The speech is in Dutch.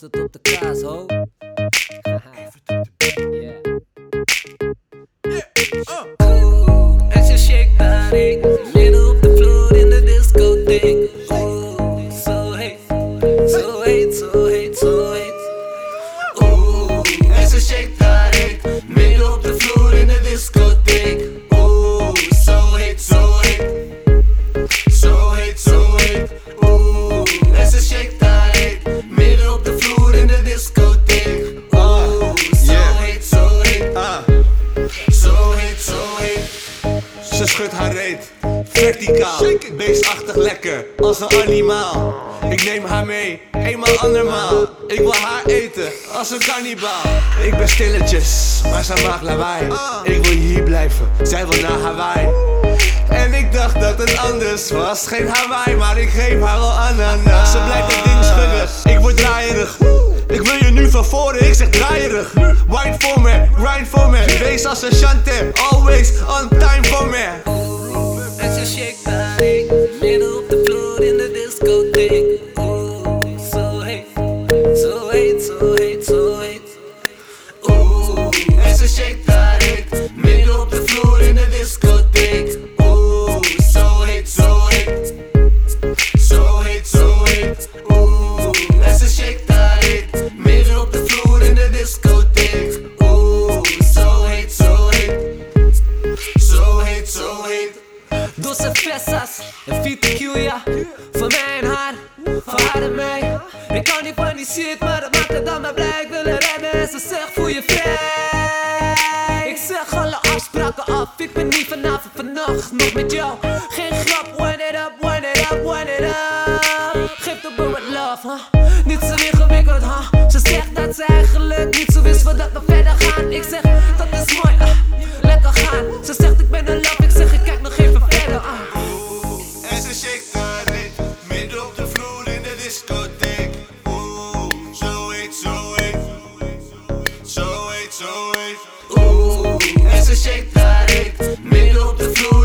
Het op de shake haar Verticaal, beestachtig lekker, als een animaal. Ik neem haar mee, eenmaal andermaal. Ik wil haar eten, als een kannibaal. Ik ben stilletjes, maar zij maakt lawaai. Ik wil hier blijven, zij wil naar Hawaii. En ik dacht dat het anders was, geen Hawaii, maar ik geef haar al ananas. Ze blijft het ding schudden, ik word draaierig. Ik wil je nu van voren, ik zeg draaierig. Wine voor me, grind voor me. Wees als een chante, always on time voor me. Shake Midden op de vloer in de discotheek Oeh, zo heet, zo heet Zo heet, zo heet Oeh, en ze shake haar ding Midden op de vloer in de discotheek Oeh, zo heet, zo heet Zo heet, zo heet Dosse fessas en VTQ ja Van mij haar, van haar en mij. Ik kan niet van maar dat maakt het dan maar blij Ik wil er redden en ze grap, one it up, one it up, one it up Geef de boy wat love, huh? Niet zo ingewikkeld, huh? Ze zegt dat ze eigenlijk niet zo wist voordat we verder gaan Ik zeg, dat is mooi, ah, lekker gaan Ze zegt ik ben een love, ik zeg ik kijk nog even verder, ah En ze shake haar reet, midden op de vloer in de discotheek. Oeh, zo heet, zo heet. Zo heet, zo heet. Oeh, en ze shake haar reet Midden op de vloer